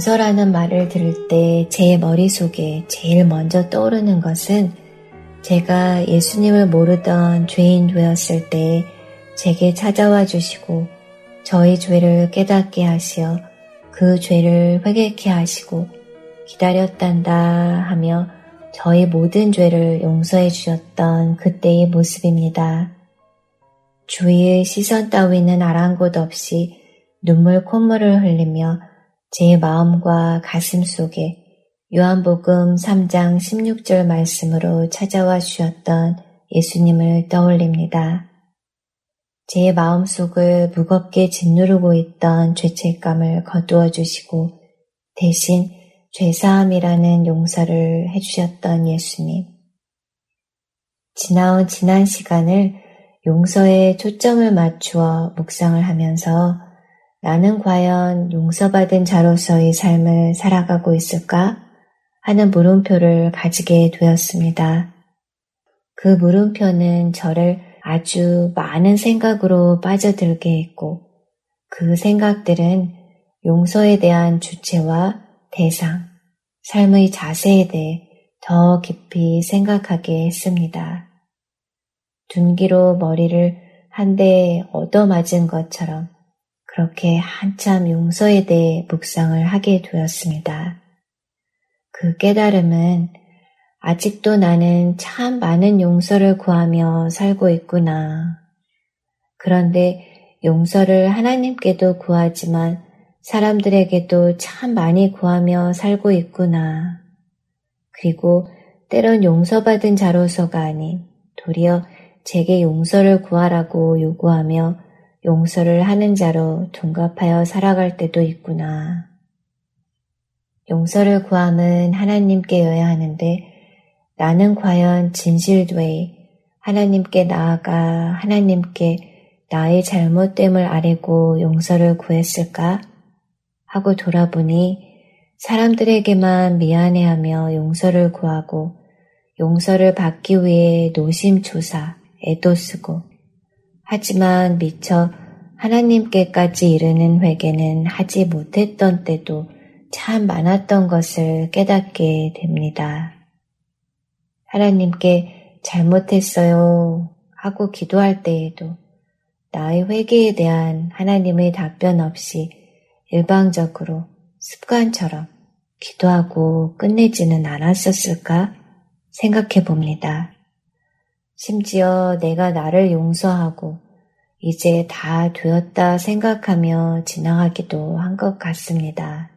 용서라는 말을 들을 때 제 머릿속에 제일 먼저 떠오르는 것은 제가 예수님을 모르던 죄인 되었을 때 제게 찾아와 주시고 저희 죄를 깨닫게 하시어 그 죄를 회개케 하시고 기다렸단다 하며 저희 모든 죄를 용서해 주셨던 그때의 모습입니다. 주위의 시선 따위는 아랑곳 없이 눈물 콧물을 흘리며 제 마음과 가슴 속에 요한복음 3장 16절 말씀으로 찾아와 주셨던 예수님을 떠올립니다. 제 마음속을 무겁게 짓누르고 있던 죄책감을 거두어 주시고 대신 죄사함이라는 용서를 해주셨던 예수님. 지나온 지난 시간을 용서에 초점을 맞추어 묵상을 하면서 나는 과연 용서받은 자로서의 삶을 살아가고 있을까? 하는 물음표를 가지게 되었습니다. 그 물음표는 저를 아주 많은 생각으로 빠져들게 했고 그 생각들은 용서에 대한 주체와 대상, 삶의 자세에 대해 더 깊이 생각하게 했습니다. 둔기로 머리를 한 대 얻어맞은 것처럼 그렇게 한참 용서에 대해 묵상을 하게 되었습니다. 그 깨달음은 아직도 나는 참 많은 용서를 구하며 살고 있구나. 그런데 용서를 하나님께도 구하지만 사람들에게도 참 많이 구하며 살고 있구나. 그리고 때론 용서받은 자로서가 아닌 도리어 제게 용서를 구하라고 요구하며 용서를 하는 자로 둔갑하여 살아갈 때도 있구나. 용서를 구함은 하나님께여야 하는데 나는 과연 진실되이 하나님께 나아가 하나님께 나의 잘못됨을 아뢰고 용서를 구했을까? 하고 돌아보니 사람들에게만 미안해하며 용서를 구하고 용서를 받기 위해 노심초사, 애도 쓰고 하지만 미처 하나님께까지 이르는 회개는 하지 못했던 때도 참 많았던 것을 깨닫게 됩니다. 하나님께 잘못했어요 하고 기도할 때에도 나의 회개에 대한 하나님의 답변 없이 일방적으로 습관처럼 기도하고 끝내지는 않았었을까 생각해 봅니다. 심지어 내가 나를 용서하고 이제 다 되었다 생각하며 지나가기도 한 것 같습니다.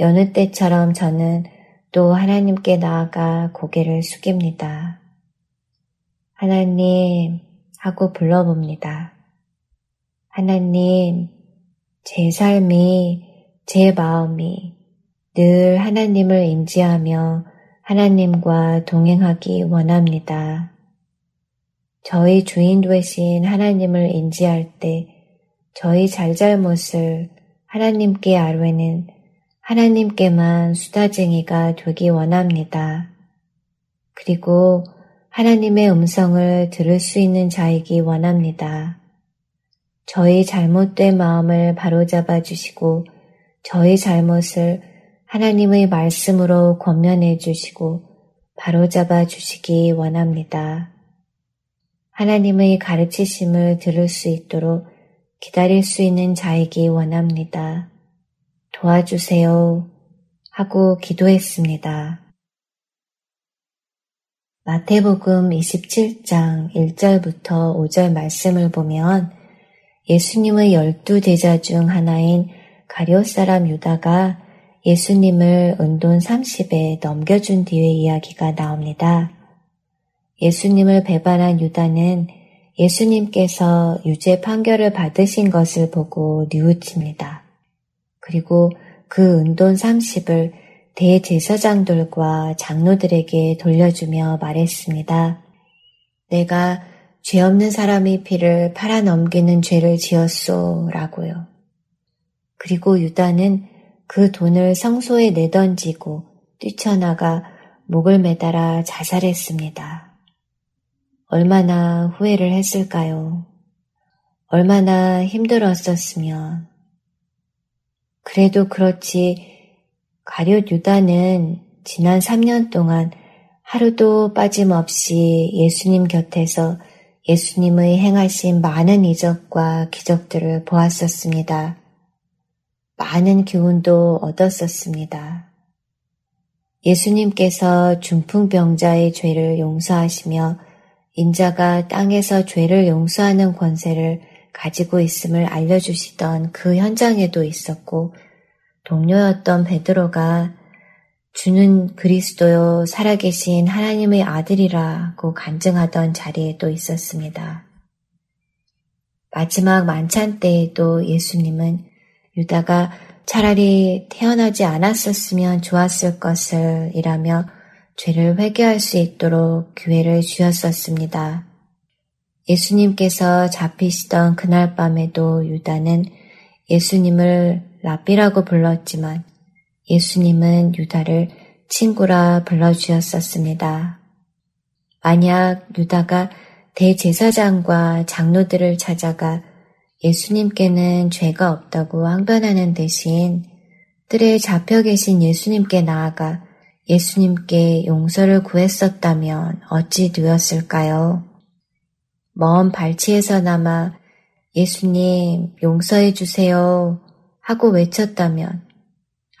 여느 때처럼 저는 또 하나님께 나아가 고개를 숙입니다. 하나님 하고 불러봅니다. 하나님, 제 삶이, 제 마음이 늘 하나님을 인지하며 하나님과 동행하기 원합니다. 저희 주인 되신 하나님을 인지할 때 저희 잘잘못을 하나님께 아뢰는 하나님께만 수다쟁이가 되기 원합니다. 그리고 하나님의 음성을 들을 수 있는 자이기 원합니다. 저희 잘못된 마음을 바로잡아 주시고 저희 잘못을 하나님의 말씀으로 권면해 주시고 바로잡아 주시기 원합니다. 하나님의 가르치심을 들을 수 있도록 기다릴 수 있는 자이기 원합니다. 도와주세요. 하고 기도했습니다. 마태복음 27장 1절부터 5절 말씀을 보면 예수님의 열두 대자 중 하나인 가룟 사람 유다가 예수님을 은돈 30에 넘겨준 뒤의 이야기가 나옵니다. 예수님을 배반한 유다는 예수님께서 유죄 판결을 받으신 것을 보고 뉘우칩니다. 그리고 그 은돈 30을 대제사장들과 장로들에게 돌려주며 말했습니다. 내가 죄 없는 사람의 피를 팔아 넘기는 죄를 지었소 라고요. 그리고 유다는 그 돈을 성소에 내던지고 뛰쳐나가 목을 매달아 자살했습니다. 얼마나 후회를 했을까요? 얼마나 힘들었었으면. 그래도 그렇지 가룟 유다는 지난 3년 동안 하루도 빠짐없이 예수님 곁에서 예수님의 행하신 많은 이적과 기적들을 보았었습니다. 많은 교훈도 얻었었습니다. 예수님께서 중풍병자의 죄를 용서하시며 인자가 땅에서 죄를 용서하는 권세를 가지고 있음을 알려주시던 그 현장에도 있었고 동료였던 베드로가 주는 그리스도요 살아계신 하나님의 아들이라고 간증하던 자리에도 있었습니다. 마지막 만찬 때에도 예수님은 유다가 차라리 태어나지 않았었으면 좋았을 것을 이라며 죄를 회개할 수 있도록 기회를 주었었습니다. 예수님께서 잡히시던 그날 밤에도 유다는 예수님을 랍비라고 불렀지만 예수님은 유다를 친구라 불러주었었습니다. 만약 유다가 대제사장과 장로들을 찾아가 예수님께는 죄가 없다고 항변하는 대신 뜰에 잡혀 계신 예수님께 나아가 예수님께 용서를 구했었다면 어찌 되었을까요? 먼 발치에서나마 예수님 용서해 주세요 하고 외쳤다면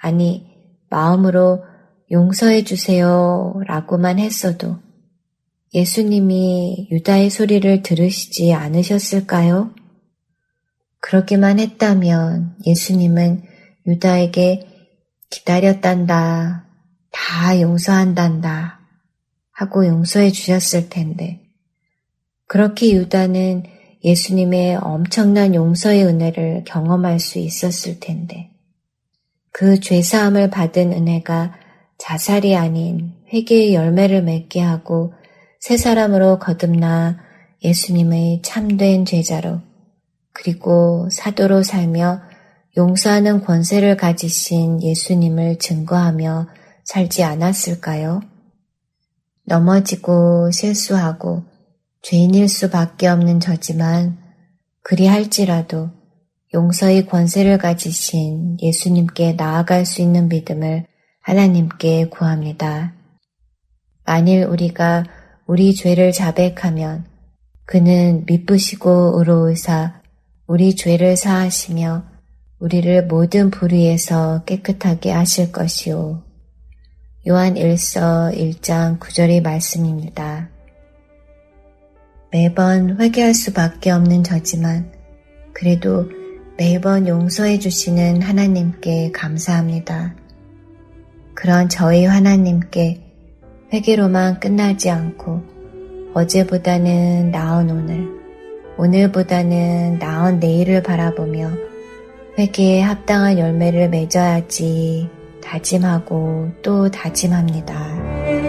아니, 마음으로 용서해 주세요 라고만 했어도 예수님이 유다의 소리를 들으시지 않으셨을까요? 그렇게만 했다면 예수님은 유다에게 기다렸단다, 다 용서한단다 하고 용서해 주셨을 텐데, 그렇게 유다는 예수님의 엄청난 용서의 은혜를 경험할 수 있었을 텐데, 그 죄사함을 받은 은혜가 자살이 아닌 회개의 열매를 맺게 하고 새 사람으로 거듭나 예수님의 참된 제자로 그리고 사도로 살며 용서하는 권세를 가지신 예수님을 증거하며 살지 않았을까요? 넘어지고 실수하고 죄인일 수밖에 없는 저지만 그리할지라도 용서의 권세를 가지신 예수님께 나아갈 수 있는 믿음을 하나님께 구합니다. 만일 우리가 우리 죄를 자백하면 그는 미쁘시고 의로우사 우리 죄를 사하시며 우리를 모든 불의에서 깨끗하게 하실 것이요. 요한 1서 1장 9절의 말씀입니다. 매번 회개할 수밖에 없는 저지만 그래도 매번 용서해 주시는 하나님께 감사합니다. 그런 저희 하나님께 회개로만 끝나지 않고 어제보다는 나은 오늘, 오늘보다는 나은 내일을 바라보며 회개에 합당한 열매를 맺어야지 다짐하고 또 다짐합니다.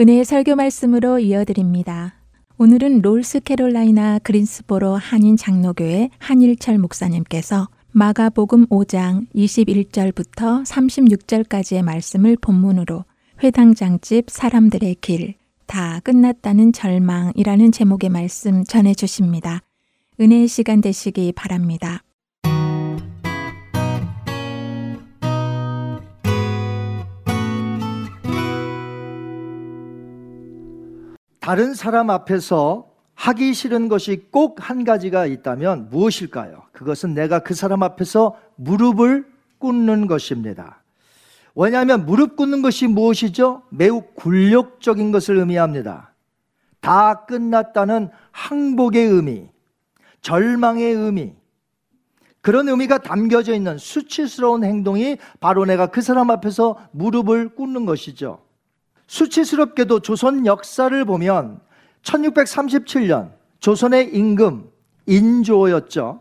은혜의 설교 말씀으로 이어드립니다. 오늘은 롤스캐롤라이나 그린스보로 한인 장로교회 한일철 목사님께서 마가복음 5장 21절부터 36절까지의 말씀을 본문으로 회당장집 사람들의 길, 다 끝났다는 절망이라는 제목의 말씀 전해 주십니다. 은혜의 시간 되시기 바랍니다. 다른 사람 앞에서 하기 싫은 것이 꼭 한 가지가 있다면 무엇일까요? 그것은 내가 그 사람 앞에서 무릎을 꿇는 것입니다. 왜냐하면 무릎 꿇는 것이 무엇이죠? 매우 굴욕적인 것을 의미합니다. 다 끝났다는 항복의 의미, 절망의 의미, 그런 의미가 담겨져 있는 수치스러운 행동이 바로 내가 그 사람 앞에서 무릎을 꿇는 것이죠. 수치스럽게도 조선 역사를 보면 1637년 조선의 임금 인조였죠.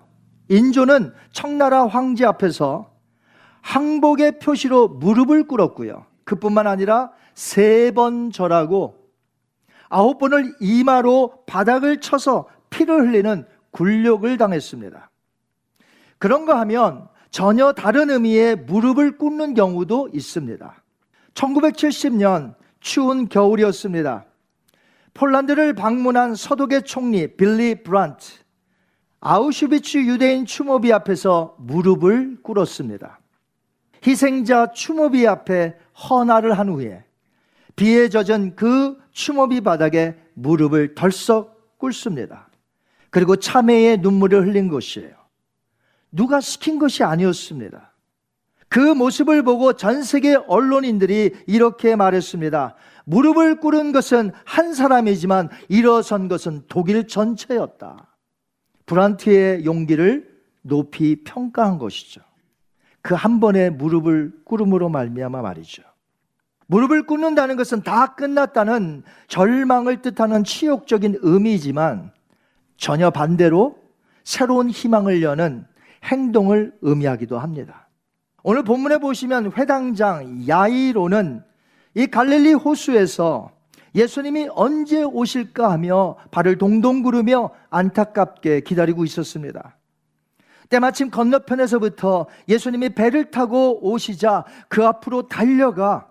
인조는 청나라 황제 앞에서 항복의 표시로 무릎을 꿇었고요. 그뿐만 아니라 세 번 절하고 아홉 번을 이마로 바닥을 쳐서 피를 흘리는 굴욕을 당했습니다. 그런가 하면 전혀 다른 의미의 무릎을 꿇는 경우도 있습니다. 1970년 추운 겨울이었습니다. 폴란드를 방문한 서독의 총리 빌리 브란트, 아우슈비츠 유대인 추모비 앞에서 무릎을 꿇었습니다. 희생자 추모비 앞에 헌화를 한 후에 비에 젖은 그 추모비 바닥에 무릎을 덜썩 꿇습니다. 그리고 참회의 눈물을 흘린 것이에요. 누가 시킨 것이 아니었습니다. 그 모습을 보고 전 세계 언론인들이 이렇게 말했습니다. 무릎을 꿇은 것은 한 사람이지만 일어선 것은 독일 전체였다. 브란트의 용기를 높이 평가한 것이죠. 그 한 번의 무릎을 꿇음으로 말미암아 말이죠. 무릎을 꿇는다는 것은 다 끝났다는 절망을 뜻하는 치욕적인 의미이지만 전혀 반대로 새로운 희망을 여는 행동을 의미하기도 합니다. 오늘 본문에 보시면 회당장 야이로는 이 갈릴리 호수에서 예수님이 언제 오실까 하며 발을 동동 구르며 안타깝게 기다리고 있었습니다. 때마침 건너편에서부터 예수님이 배를 타고 오시자 그 앞으로 달려가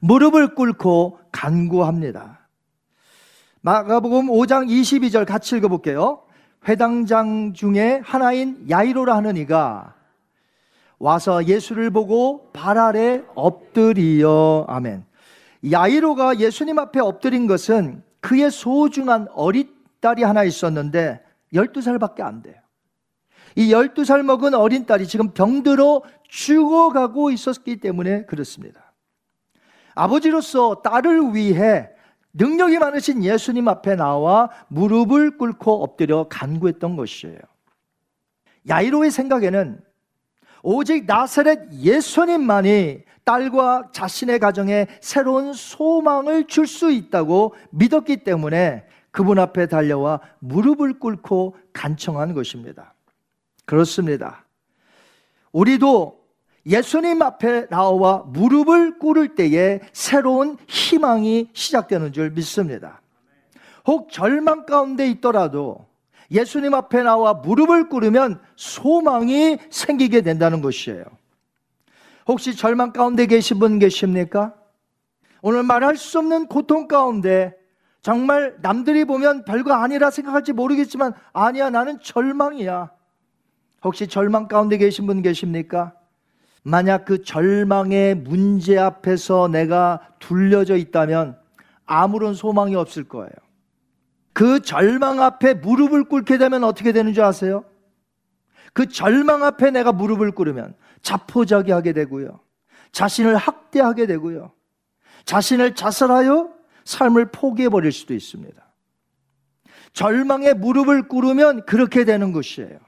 무릎을 꿇고 간구합니다. 마가복음 5장 22절 같이 읽어볼게요. 회당장 중에 하나인 야이로라 하는 이가 와서 예수를 보고 발 아래 엎드리어 아멘. 야이로가 예수님 앞에 엎드린 것은 그의 소중한 어린 딸이 하나 있었는데 12살밖에 안 돼요. 이 12살 먹은 어린 딸이 지금 병들어 죽어가고 있었기 때문에 그렇습니다. 아버지로서 딸을 위해 능력이 많으신 예수님 앞에 나와 무릎을 꿇고 엎드려 간구했던 것이에요. 야이로의 생각에는 오직 나사렛 예수님만이 딸과 자신의 가정에 새로운 소망을 줄 수 있다고 믿었기 때문에 그분 앞에 달려와 무릎을 꿇고 간청한 것입니다. 그렇습니다. 우리도 예수님 앞에 나와 무릎을 꿇을 때에 새로운 희망이 시작되는 줄 믿습니다. 혹 절망 가운데 있더라도 예수님 앞에 나와 무릎을 꿇으면 소망이 생기게 된다는 것이에요. 혹시 절망 가운데 계신 분 계십니까? 오늘 말할 수 없는 고통 가운데 정말 남들이 보면 별거 아니라 생각할지 모르겠지만 아니야 나는 절망이야. 혹시 절망 가운데 계신 분 계십니까? 만약 그 절망의 문제 앞에서 내가 둘려져 있다면 아무런 소망이 없을 거예요. 그 절망 앞에 무릎을 꿇게 되면 어떻게 되는 줄 아세요? 그 절망 앞에 내가 무릎을 꿇으면 자포자기하게 되고요. 자신을 학대하게 되고요. 자신을 자살하여 삶을 포기해 버릴 수도 있습니다. 절망에 무릎을 꿇으면 그렇게 되는 것이에요.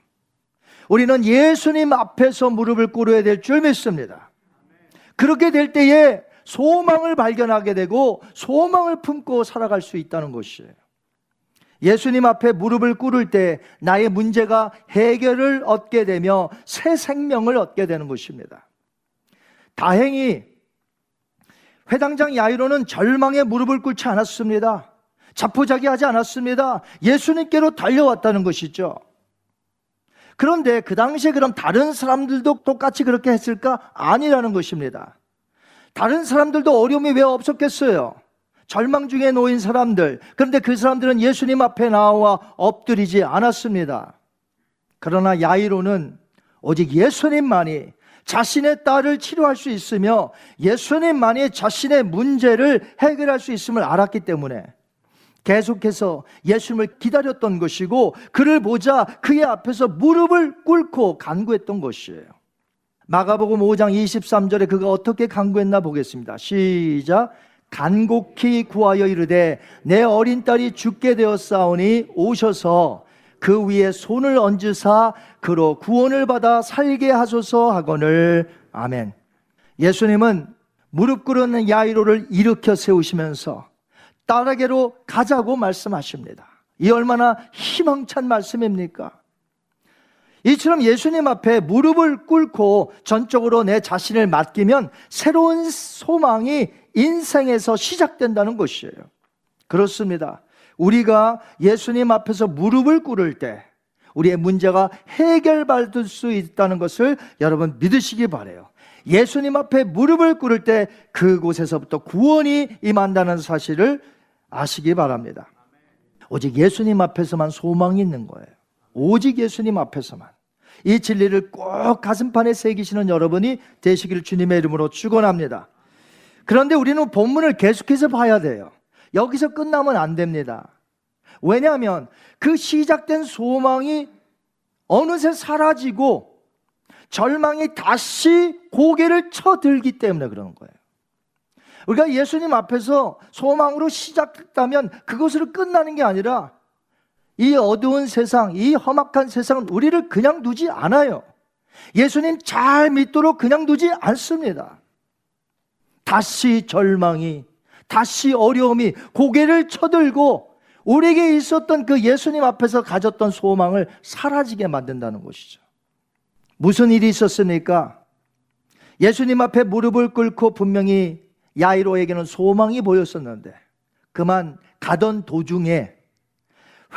우리는 예수님 앞에서 무릎을 꿇어야 될 줄 믿습니다. 그렇게 될 때에 소망을 발견하게 되고 소망을 품고 살아갈 수 있다는 것이에요. 예수님 앞에 무릎을 꿇을 때 나의 문제가 해결을 얻게 되며 새 생명을 얻게 되는 것입니다. 다행히 회당장 야이로는 절망의 무릎을 꿇지 않았습니다. 자포자기하지 않았습니다. 예수님께로 달려왔다는 것이죠. 그런데 그 당시에 그럼 다른 사람들도 똑같이 그렇게 했을까? 아니라는 것입니다. 다른 사람들도 어려움이 왜 없었겠어요? 절망 중에 놓인 사람들. 그런데 그 사람들은 예수님 앞에 나와 엎드리지 않았습니다. 그러나 야이로는 오직 예수님만이 자신의 딸을 치료할 수 있으며 예수님만이 자신의 문제를 해결할 수 있음을 알았기 때문에 계속해서 예수님을 기다렸던 것이고 그를 보자 그의 앞에서 무릎을 꿇고 간구했던 것이에요. 마가복음 5장 23절에 그가 어떻게 간구했나 보겠습니다. 시작. 간곡히 구하여 이르되 내 어린 딸이 죽게 되었사오니 오셔서 그 위에 손을 얹으사 그로 구원을 받아 살게 하소서 하거늘 아멘. 예수님은 무릎 꿇는 야이로를 일으켜 세우시면서 딸에게로 가자고 말씀하십니다. 이 얼마나 희망찬 말씀입니까? 이처럼 예수님 앞에 무릎을 꿇고 전적으로 내 자신을 맡기면 새로운 소망이 인생에서 시작된다는 것이에요. 그렇습니다. 우리가 예수님 앞에서 무릎을 꿇을 때 우리의 문제가 해결받을 수 있다는 것을 여러분 믿으시기 바래요. 예수님 앞에 무릎을 꿇을 때 그곳에서부터 구원이 임한다는 사실을 아시기 바랍니다. 오직 예수님 앞에서만 소망이 있는 거예요. 오직 예수님 앞에서만. 이 진리를 꼭 가슴판에 새기시는 여러분이 되시기를 주님의 이름으로 축원합니다. 그런데 우리는 본문을 계속해서 봐야 돼요. 여기서 끝나면 안 됩니다. 왜냐하면 그 시작된 소망이 어느새 사라지고 절망이 다시 고개를 쳐들기 때문에 그러는 거예요. 우리가 예수님 앞에서 소망으로 시작했다면 그것으로 끝나는 게 아니라 이 어두운 세상, 이 험악한 세상은 우리를 그냥 두지 않아요. 예수님 잘 믿도록 그냥 두지 않습니다. 다시 절망이, 다시 어려움이 고개를 쳐들고 우리에게 있었던 그 예수님 앞에서 가졌던 소망을 사라지게 만든다는 것이죠. 무슨 일이 있었습니까? 예수님 앞에 무릎을 꿇고 분명히 야이로에게는 소망이 보였었는데 그만 가던 도중에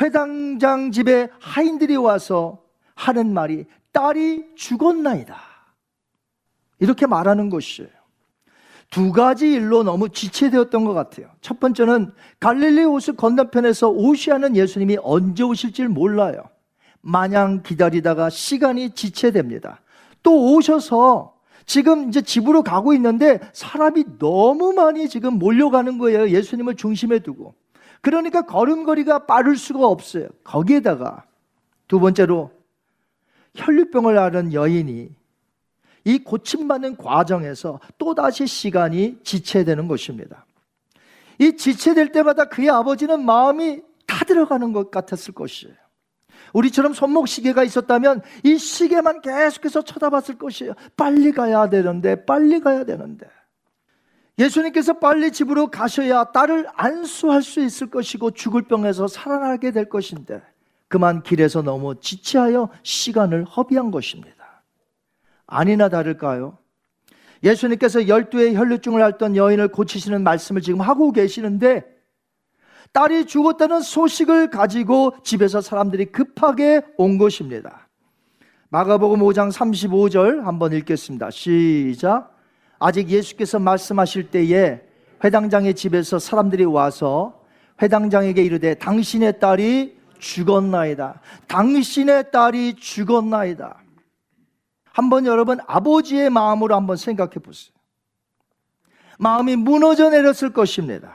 회당장 집에 하인들이 와서 하는 말이 딸이 죽었나이다. 이렇게 말하는 것이에요. 두 가지 일로 너무 지체되었던 것 같아요. 첫 번째는 갈릴리 호수 건너편에서 오시하는 예수님이 언제 오실지 몰라요. 마냥 기다리다가 시간이 지체됩니다. 또 오셔서 지금 이제 집으로 가고 있는데 사람이 너무 많이 지금 몰려가는 거예요. 예수님을 중심에 두고. 그러니까 걸음걸이가 빠를 수가 없어요. 거기에다가 두 번째로 혈류병을 앓은 여인이 이 고침받는 과정에서 또다시 시간이 지체되는 것입니다. 이 지체될 때마다 그의 아버지는 마음이 타들어가는 것 같았을 것이에요. 우리처럼 손목 시계가 있었다면 이 시계만 계속해서 쳐다봤을 것이에요. 빨리 가야 되는데, 빨리 가야 되는데. 예수님께서 빨리 집으로 가셔야 딸을 안수할 수 있을 것이고 죽을 병에서 살아나게 될 것인데 그만 길에서 너무 지체하여 시간을 허비한 것입니다. 아니나 다를까요? 예수님께서 열두의 혈류증을 앓던 여인을 고치시는 말씀을 지금 하고 계시는데 딸이 죽었다는 소식을 가지고 집에서 사람들이 급하게 온 것입니다. 마가복음 5장 35절 한번 읽겠습니다. 시작. 아직 예수께서 말씀하실 때에 회당장의 집에서 사람들이 와서 회당장에게 이르되 당신의 딸이 죽었나이다. 당신의 딸이 죽었나이다. 한번 여러분 아버지의 마음으로 한번 생각해 보세요. 마음이 무너져 내렸을 것입니다.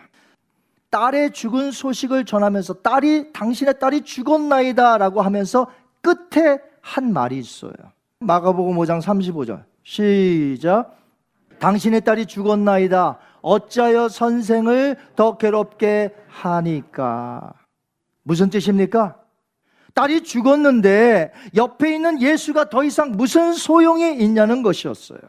딸의 죽은 소식을 전하면서 딸이 당신의 딸이 죽었나이다라고 하면서 끝에 한 말이 있어요. 마가복음 5장 35절. 시작. 당신의 딸이 죽었나이다. 어찌하여 선생을 더 괴롭게 하니까. 무슨 뜻입니까? 딸이 죽었는데 옆에 있는 예수가 더 이상 무슨 소용이 있냐는 것이었어요.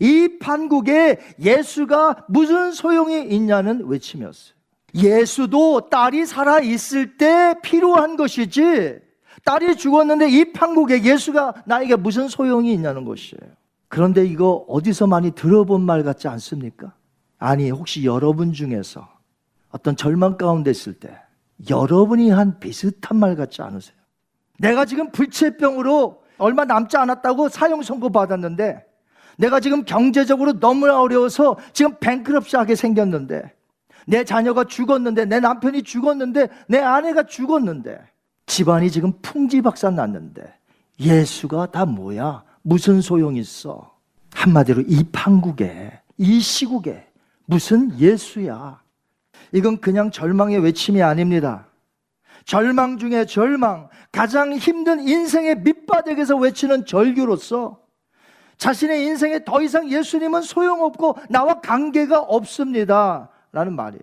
이 판국에 예수가 무슨 소용이 있냐는 외침이었어요. 예수도 딸이 살아 있을 때 필요한 것이지 딸이 죽었는데 이 판국에 예수가 나에게 무슨 소용이 있냐는 것이에요. 그런데 이거 어디서 많이 들어본 말 같지 않습니까? 아니, 혹시 여러분 중에서 어떤 절망 가운데 있을 때 여러분이 한 비슷한 말 같지 않으세요? 내가 지금 불치병으로 얼마 남지 않았다고 사형 선고 받았는데 내가 지금 경제적으로 너무나 어려워서 지금 뱅크럽시 하게 생겼는데 내 자녀가 죽었는데 내 남편이 죽었는데 내 아내가 죽었는데 집안이 지금 풍지박산 났는데 예수가 다 뭐야? 무슨 소용 있어? 한마디로 이 판국에 이 시국에 무슨 예수야? 이건 그냥 절망의 외침이 아닙니다. 절망 중에 절망, 가장 힘든 인생의 밑바닥에서 외치는 절규로서 자신의 인생에 더 이상 예수님은 소용없고 나와 관계가 없습니다. 라는 말이에요.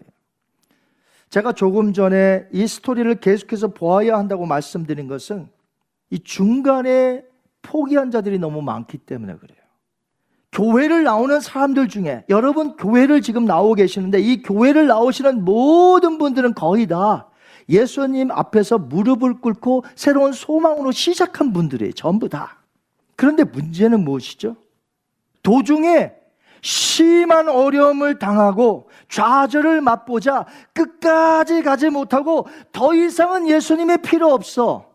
제가 조금 전에 이 스토리를 계속해서 보아야 한다고 말씀드린 것은 이 중간에 포기한 자들이 너무 많기 때문에 그래요. 교회를 나오는 사람들 중에 여러분 교회를 지금 나오고 계시는데 이 교회를 나오시는 모든 분들은 거의 다 예수님 앞에서 무릎을 꿇고 새로운 소망으로 시작한 분들이에요. 전부 다. 그런데 문제는 무엇이죠? 도중에 심한 어려움을 당하고 좌절을 맛보자 끝까지 가지 못하고 더 이상은 예수님의 필요 없어.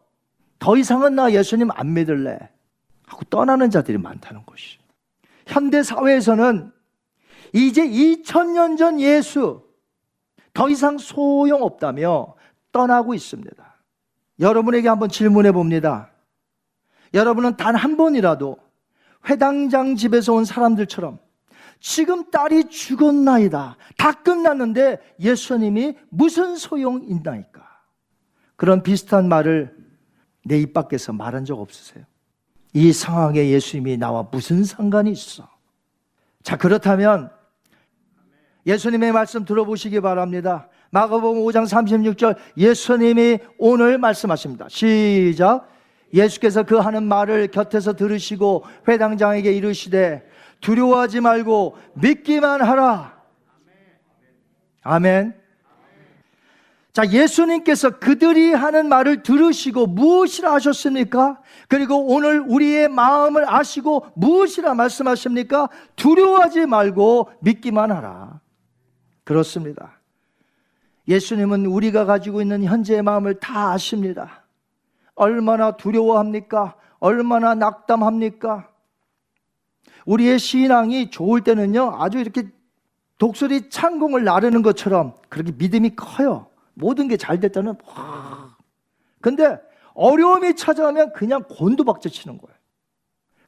더 이상은 나 예수님 안 믿을래. 하고 떠나는 자들이 많다는 것이. 현대 사회에서는 이제 2000년 전 예수 더 이상 소용 없다며 떠나고 있습니다. 여러분에게 한번 질문해 봅니다. 여러분은 단 한 번이라도 회당장 집에서 온 사람들처럼 지금 딸이 죽었나이다. 다 끝났는데 예수님이 무슨 소용 있나이까? 그런 비슷한 말을 내 입 밖에서 말한 적 없으세요? 이 상황에 예수님이 나와 무슨 상관이 있어? 자, 그렇다면 예수님의 말씀 들어보시기 바랍니다. 마가복음 5장 36절 예수님이 오늘 말씀하십니다. 시작. 예수께서 그 하는 말을 곁에서 들으시고 회당장에게 이르시되 두려워하지 말고 믿기만 하라. 아멘. 자, 예수님께서 그들이 하는 말을 들으시고 무엇이라 하셨습니까? 그리고 오늘 우리의 마음을 아시고 무엇이라 말씀하십니까? 두려워하지 말고 믿기만 하라. 그렇습니다. 예수님은 우리가 가지고 있는 현재의 마음을 다 아십니다. 얼마나 두려워합니까? 얼마나 낙담합니까? 우리의 신앙이 좋을 때는요, 아주 이렇게 독수리 창공을 나르는 것처럼 그렇게 믿음이 커요. 모든 게 잘 됐다는, 와. 근데 어려움이 찾아오면 그냥 곤두박질 치는 거예요.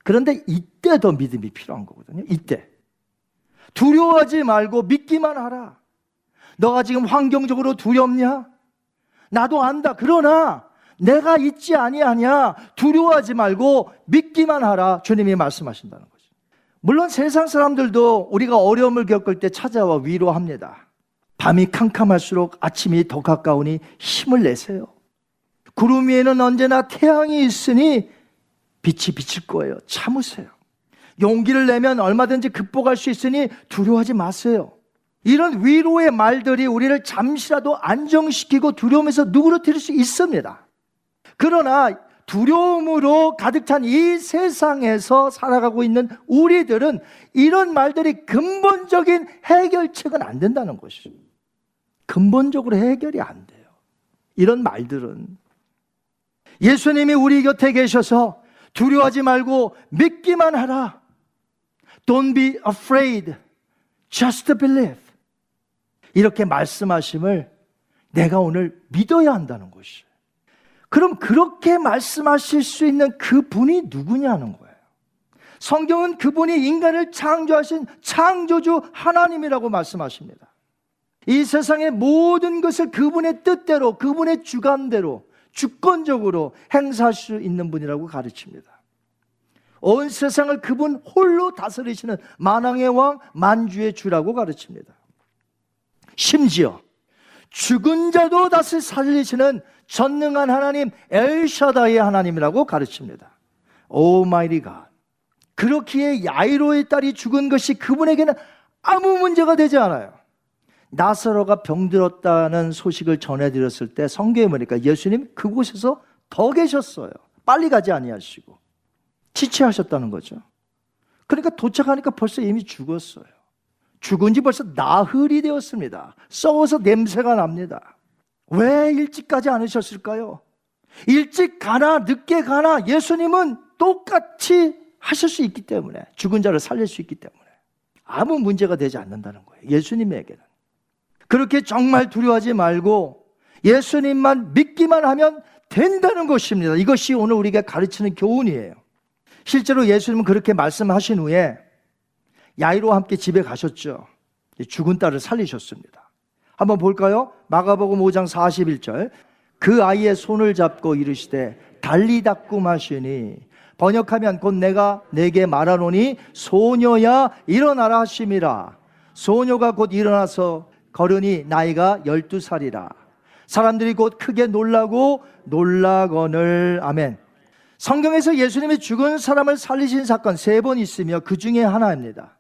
그런데 이때 더 믿음이 필요한 거거든요. 이때. 두려워하지 말고 믿기만 하라. 너가 지금 환경적으로 두렵냐? 나도 안다. 그러나 내가 있지 아니하냐? 두려워하지 말고 믿기만 하라. 주님이 말씀하신다는 거죠. 물론 세상 사람들도 우리가 어려움을 겪을 때 찾아와 위로합니다. 밤이 캄캄할수록 아침이 더 가까우니 힘을 내세요. 구름 위에는 언제나 태양이 있으니 빛이 비칠 거예요. 참으세요. 용기를 내면 얼마든지 극복할 수 있으니 두려워하지 마세요. 이런 위로의 말들이 우리를 잠시라도 안정시키고 두려움에서 누구로뜨릴 수 있습니다. 그러나 두려움으로 가득 찬 이 세상에서 살아가고 있는 우리들은 이런 말들이 근본적인 해결책은 안 된다는 것이죠. 근본적으로 해결이 안 돼요. 이런 말들은 예수님이 우리 곁에 계셔서 두려워하지 말고 믿기만 하라. Don't be afraid. Just believe. 이렇게 말씀하심을 내가 오늘 믿어야 한다는 것이. 그럼 그렇게 말씀하실 수 있는 그 분이 누구냐는 거예요. 성경은 그분이 인간을 창조하신 창조주 하나님이라고 말씀하십니다. 이 세상의 모든 것을 그분의 뜻대로, 그분의 주관대로, 주권적으로 행사할 수 있는 분이라고 가르칩니다. 온 세상을 그분 홀로 다스리시는 만왕의 왕, 만주의 주라고 가르칩니다. 심지어 죽은 자도 다시 살리시는 전능한 하나님 엘샤다의 하나님이라고 가르칩니다. 오마이리 갓. 그렇기에 야이로의 딸이 죽은 것이 그분에게는 아무 문제가 되지 않아요. 나사로가 병들었다는 소식을 전해드렸을 때 성경에 보니까 예수님 그곳에서 더 계셨어요. 빨리 가지 아니하시고 지체하셨다는 거죠. 그러니까 도착하니까 벌써 이미 죽었어요. 죽은 지 벌써 나흘이 되었습니다. 썩어서 냄새가 납니다. 왜 일찍 가지 않으셨을까요? 일찍 가나 늦게 가나 예수님은 똑같이 하실 수 있기 때문에 죽은 자를 살릴 수 있기 때문에 아무 문제가 되지 않는다는 거예요. 예수님에게는. 그렇게 정말 두려워하지 말고 예수님만 믿기만 하면 된다는 것입니다. 이것이 오늘 우리가 가르치는 교훈이에요. 실제로 예수님은 그렇게 말씀하신 후에 야이로와 함께 집에 가셨죠. 죽은 딸을 살리셨습니다. 한번 볼까요? 마가복음 5장 41절. 그 아이의 손을 잡고 이르시되 달리다꾸 마시니 번역하면 곧 내가 내게 말하노니 소녀야 일어나라 하심이라. 소녀가 곧 일어나서 걸으니 나이가 열두 살이라. 사람들이 곧 크게 놀라고 놀라거늘 아멘. 성경에서 예수님이 죽은 사람을 살리신 사건 세 번 있으며 그 중에 하나입니다.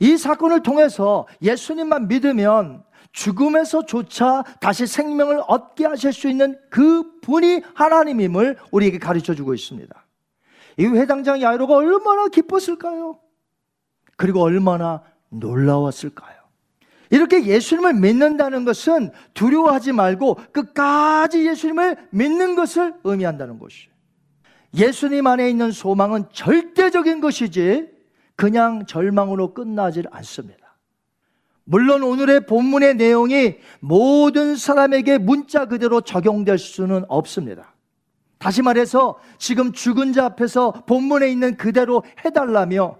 이 사건을 통해서 예수님만 믿으면 죽음에서조차 다시 생명을 얻게 하실 수 있는 그 분이 하나님임을 우리에게 가르쳐 주고 있습니다. 이 회당장 야이로가 얼마나 기뻤을까요? 그리고 얼마나 놀라웠을까요? 이렇게 예수님을 믿는다는 것은 두려워하지 말고 끝까지 예수님을 믿는 것을 의미한다는 것이에요. 예수님 안에 있는 소망은 절대적인 것이지 그냥 절망으로 끝나질 않습니다. 물론 오늘의 본문의 내용이 모든 사람에게 문자 그대로 적용될 수는 없습니다. 다시 말해서 지금 죽은 자 앞에서 본문에 있는 그대로 해달라며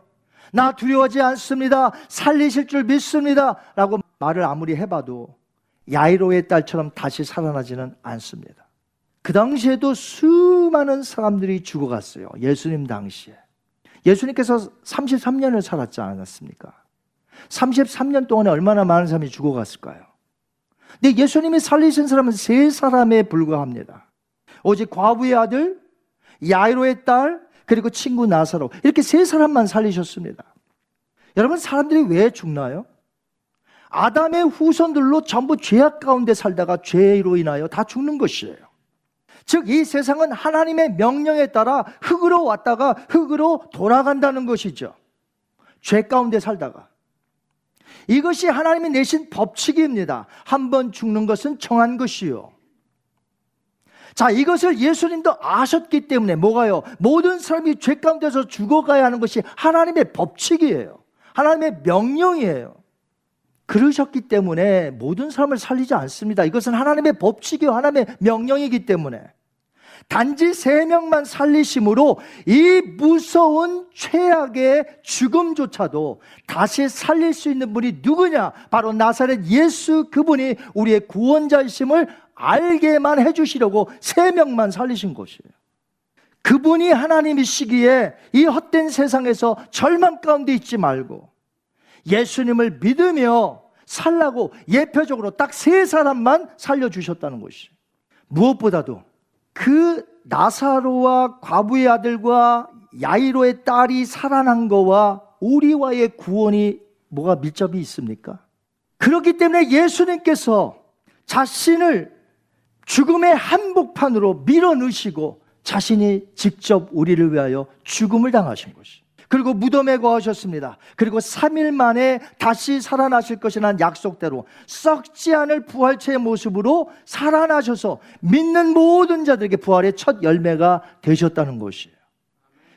나 두려워하지 않습니다. 살리실 줄 믿습니다. 라고 말을 아무리 해봐도 야이로의 딸처럼 다시 살아나지는 않습니다. 그 당시에도 수많은 사람들이 죽어갔어요. 예수님 당시에. 예수님께서 33년을 살았지 않았습니까? 33년 동안에 얼마나 많은 사람이 죽어갔을까요? 근데 예수님이 살리신 사람은 세 사람에 불과합니다. 오직 과부의 아들, 야이로의 딸, 그리고 친구 나사로 이렇게 세 사람만 살리셨습니다. 여러분 사람들이 왜 죽나요? 아담의 후손들로 전부 죄악 가운데 살다가 죄로 인하여 다 죽는 것이에요. 즉, 이 세상은 하나님의 명령에 따라 흙으로 왔다가 흙으로 돌아간다는 것이죠. 죄 가운데 살다가. 이것이 하나님이 내신 법칙입니다. 한 번 죽는 것은 정한 것이요. 자, 이것을 예수님도 아셨기 때문에 뭐가요? 모든 사람이 죄 가운데서 죽어가야 하는 것이 하나님의 법칙이에요. 하나님의 명령이에요. 그러셨기 때문에 모든 사람을 살리지 않습니다. 이것은 하나님의 법칙이요. 하나님의 명령이기 때문에. 단지 세 명만 살리심으로 이 무서운 최악의 죽음조차도 다시 살릴 수 있는 분이 누구냐? 바로 나사렛 예수 그분이 우리의 구원자이심을 알게만 해주시려고 세 명만 살리신 것이에요. 그분이 하나님이시기에 이 헛된 세상에서 절망 가운데 있지 말고 예수님을 믿으며 살라고 예표적으로 딱 세 사람만 살려주셨다는 것이 무엇보다도 그 나사로와 과부의 아들과 야이로의 딸이 살아난 거와 우리와의 구원이 뭐가 밀접이 있습니까? 그렇기 때문에 예수님께서 자신을 죽음의 한복판으로 밀어 넣으시고 자신이 직접 우리를 위하여 죽음을 당하신 것이. 그리고 무덤에 거하셨습니다. 그리고 3일 만에 다시 살아나실 것이라는 약속대로 썩지 않을 부활체의 모습으로 살아나셔서 믿는 모든 자들에게 부활의 첫 열매가 되셨다는 것이에요.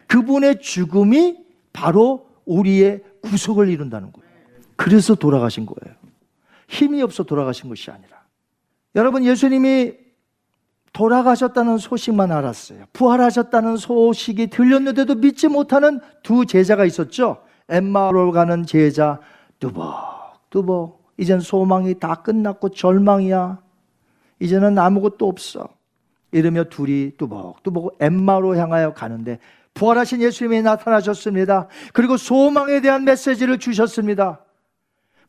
그분의 죽음이 바로 우리의 구속을 이룬다는 거예요. 그래서 돌아가신 거예요. 힘이 없어 돌아가신 것이 아니라. 여러분, 예수님이 돌아가셨다는 소식만 알았어요. 부활하셨다는 소식이 들렸는데도 믿지 못하는 두 제자가 있었죠. 엠마로 가는 제자 뚜벅뚜벅 이젠 소망이 다 끝났고 절망이야. 이제는 아무것도 없어. 이러며 둘이 뚜벅뚜벅 엠마로 향하여 가는데 부활하신 예수님이 나타나셨습니다. 그리고 소망에 대한 메시지를 주셨습니다.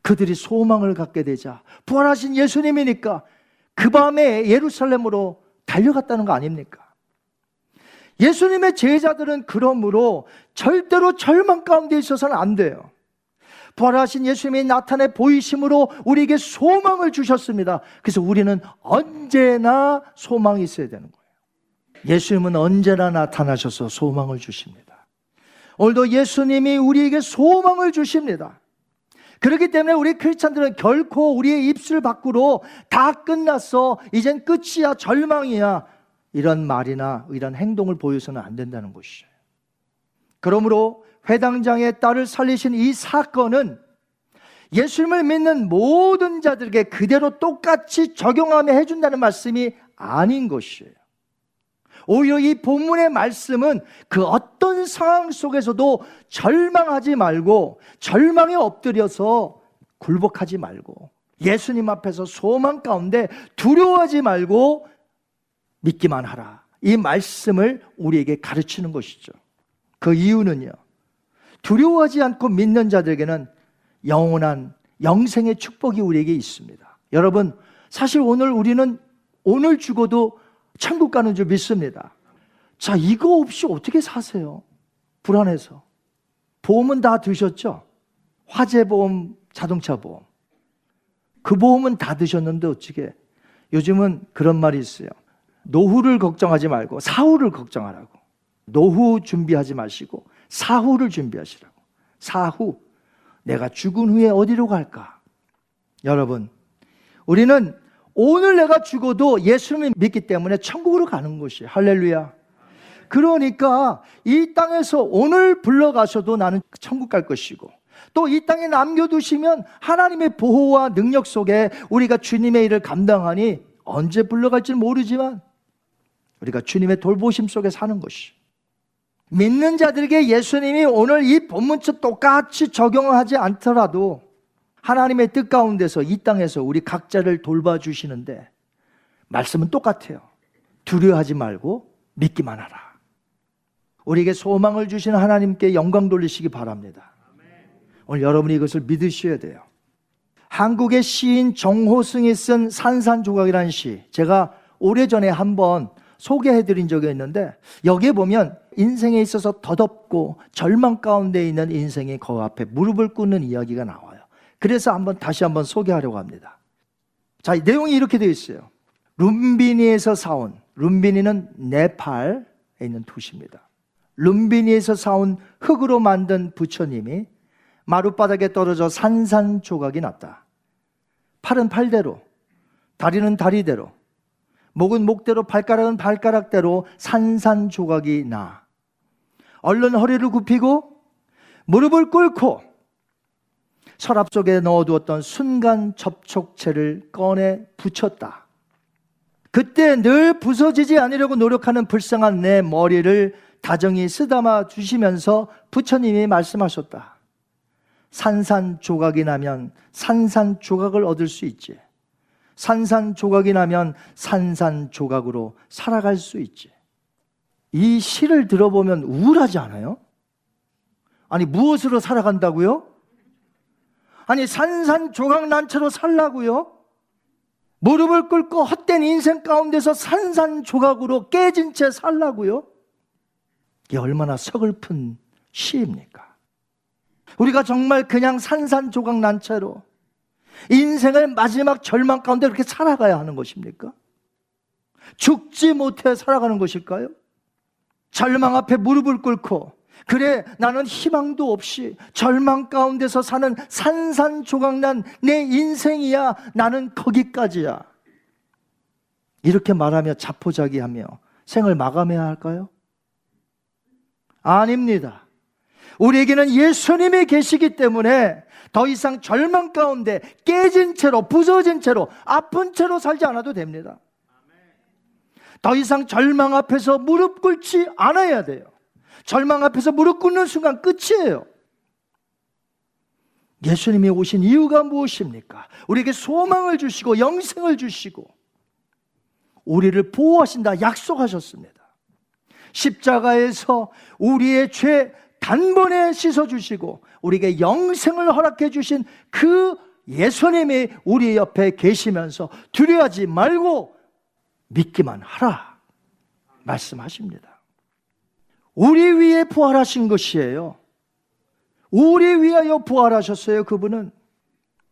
그들이 소망을 갖게 되자 부활하신 예수님이니까 그 밤에 예루살렘으로 달려갔다는 거 아닙니까? 예수님의 제자들은 그러므로 절대로 절망 가운데 있어서는 안 돼요. 부활하신 예수님이 나타내 보이심으로 우리에게 소망을 주셨습니다. 그래서 우리는 언제나 소망이 있어야 되는 거예요. 예수님은 언제나 나타나셔서 소망을 주십니다. 오늘도 예수님이 우리에게 소망을 주십니다. 그렇기 때문에 우리 크리스찬들은 결코 우리의 입술 밖으로 다 끝났어. 이젠 끝이야. 절망이야. 이런 말이나 이런 행동을 보여서는 안 된다는 것이에요. 그러므로 회당장의 딸을 살리신 이 사건은 예수님을 믿는 모든 자들에게 그대로 똑같이 적용하며 해준다는 말씀이 아닌 것이에요. 오히려 이 본문의 말씀은 그 어떤 상황 속에서도 절망하지 말고 절망에 엎드려서 굴복하지 말고 예수님 앞에서 소망 가운데 두려워하지 말고 믿기만 하라. 이 말씀을 우리에게 가르치는 것이죠. 그 이유는요. 두려워하지 않고 믿는 자들에게는 영원한 영생의 축복이 우리에게 있습니다. 여러분, 사실 오늘 우리는 오늘 죽어도 천국 가는 줄 믿습니다. 자, 이거 없이 어떻게 사세요? 불안해서. 보험은 다 드셨죠? 화재보험, 자동차 보험. 그 보험은 다 드셨는데 어떻게? 요즘은 그런 말이 있어요. 노후를 걱정하지 말고 사후를 걱정하라고. 노후 준비하지 마시고 사후를 준비하시라고. 사후. 내가 죽은 후에 어디로 갈까? 여러분, 우리는 오늘 내가 죽어도 예수님을 믿기 때문에 천국으로 가는 것이 할렐루야. 그러니까 이 땅에서 오늘 불러가셔도 나는 천국 갈 것이고 또 이 땅에 남겨두시면 하나님의 보호와 능력 속에 우리가 주님의 일을 감당하니 언제 불러갈지 모르지만 우리가 주님의 돌보심 속에 사는 것이 믿는 자들에게 예수님이 오늘 이 본문처럼 똑같이 적용하지 않더라도 하나님의 뜻 가운데서 이 땅에서 우리 각자를 돌봐주시는데 말씀은 똑같아요. 두려워하지 말고 믿기만 하라. 우리에게 소망을 주신 하나님께 영광 돌리시기 바랍니다. 오늘 여러분이 이것을 믿으셔야 돼요. 한국의 시인 정호승이 쓴 산산조각이라는 시, 제가 오래전에 한번 소개해 드린 적이 있는데, 여기에 보면 인생에 있어서 더덥고 절망 가운데 있는 인생이 그 앞에 무릎을 꿇는 이야기가 나와요. 그래서 한번 다시 한번 소개하려고 합니다. 자, 내용이 이렇게 되어 있어요. 룸비니에서 사온, 룸비니는 네팔에 있는 도시입니다. 룸비니에서 사온 흙으로 만든 부처님이 마룻바닥에 떨어져 산산조각이 났다. 팔은 팔대로, 다리는 다리대로, 목은 목대로, 발가락은 발가락대로 산산조각이 나. 얼른 허리를 굽히고 무릎을 꿇고 서랍 속에 넣어두었던 순간 접촉체를 꺼내 붙였다. 그때 늘 부서지지 않으려고 노력하는 불쌍한 내 머리를 다정히 쓰다마 주시면서 부처님이 말씀하셨다. 산산조각이 나면 산산조각을 얻을 수 있지. 산산조각이 나면 산산조각으로 살아갈 수 있지. 이 시를 들어보면 우울하지 않아요? 아니, 무엇으로 살아간다고요? 아니 산산조각난처로 살라고요? 무릎을 꿇고 헛된 인생 가운데서 산산조각으로 깨진 채 살라고요? 이게 얼마나 서글픈 시입니까? 우리가 정말 그냥 산산조각 난 채로 인생을 마지막 절망 가운데 그렇게 살아가야 하는 것입니까? 죽지 못해 살아가는 것일까요? 절망 앞에 무릎을 꿇고 그래, 나는 희망도 없이 절망 가운데서 사는 산산조각난 내 인생이야. 나는 거기까지야. 이렇게 말하며 자포자기하며 생을 마감해야 할까요? 아닙니다. 우리에게는 예수님이 계시기 때문에 더 이상 절망 가운데 깨진 채로, 부서진 채로, 아픈 채로 살지 않아도 됩니다. 더 이상 절망 앞에서 무릎 꿇지 않아야 돼요. 절망 앞에서 무릎 꿇는 순간 끝이에요. 예수님이 오신 이유가 무엇입니까? 우리에게 소망을 주시고 영생을 주시고 우리를 보호하신다 약속하셨습니다. 십자가에서 우리의 죄 단번에 씻어 주시고 우리에게 영생을 허락해 주신 그 예수님이 우리 옆에 계시면서 두려워하지 말고 믿기만 하라 말씀하십니다. 우리 위에 부활하신 것이에요. 우리 위하여 부활하셨어요, 그분은.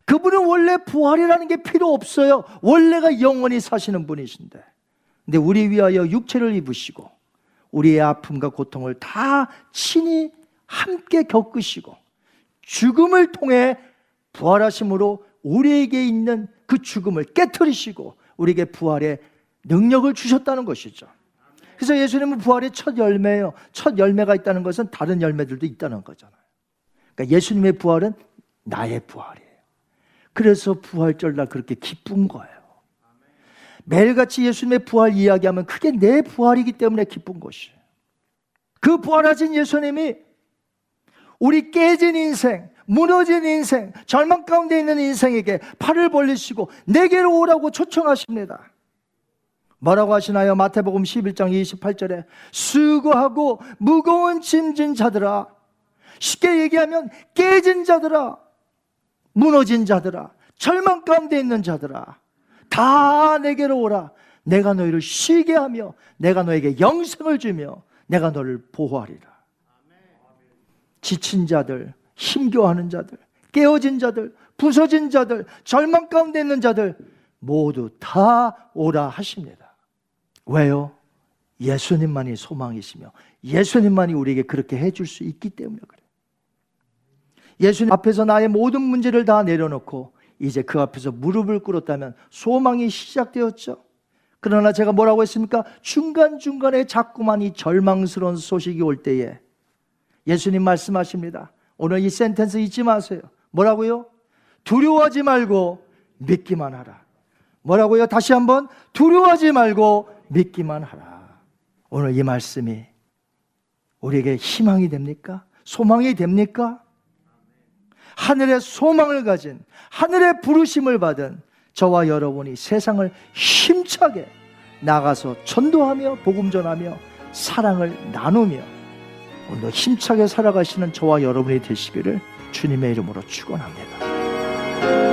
그분은 원래 부활이라는 게 필요 없어요. 원래가 영원히 사시는 분이신데. 근데 우리 위하여 육체를 입으시고, 우리의 아픔과 고통을 다 친히 함께 겪으시고, 죽음을 통해 부활하심으로 우리에게 있는 그 죽음을 깨뜨리시고 우리에게 부활의 능력을 주셨다는 것이죠. 그래서 예수님은 부활의 첫 열매예요. 첫 열매가 있다는 것은 다른 열매들도 있다는 거잖아요. 그러니까 예수님의 부활은 나의 부활이에요. 그래서 부활절 날 그렇게 기쁜 거예요. 매일같이 예수님의 부활 이야기하면 그게 내 부활이기 때문에 기쁜 것이에요. 그 부활하신 예수님이 우리 깨진 인생, 무너진 인생, 절망 가운데 있는 인생에게 팔을 벌리시고 내게로 오라고 초청하십니다. 뭐라고 하시나요? 마태복음 11장 28절에 수고하고 무거운 짐진 자들아 쉽게 얘기하면 깨진 자들아 무너진 자들아 절망 가운데 있는 자들아 다 내게로 오라. 내가 너희를 쉬게 하며 내가 너에게 영생을 주며 내가 너를 보호하리라. 지친 자들 힘겨워하는 자들 깨어진 자들 부서진 자들 절망 가운데 있는 자들 모두 다 오라 하십니다 왜요? 예수님만이 소망이시며 예수님만이 우리에게 그렇게 해줄 수 있기 때문에 그래요 예수님 앞에서 나의 모든 문제를 다 내려놓고 이제 그 앞에서 무릎을 꿇었다면 소망이 시작되었죠. 그러나 제가 뭐라고 했습니까? 중간중간에 자꾸만 이 절망스러운 소식이 올 때에 예수님 말씀하십니다. 오늘 이 센텐스 잊지 마세요. 뭐라고요? 두려워하지 말고 믿기만 하라. 뭐라고요? 다시 한번 두려워하지 말고 믿기만 하라. 오늘 이 말씀이 우리에게 희망이 됩니까? 소망이 됩니까? 하늘의 소망을 가진 하늘의 부르심을 받은 저와 여러분이 세상을 힘차게 나가서 전도하며 복음 전하며 사랑을 나누며 오늘도 힘차게 살아가시는 저와 여러분이 되시기를 주님의 이름으로 축원합니다.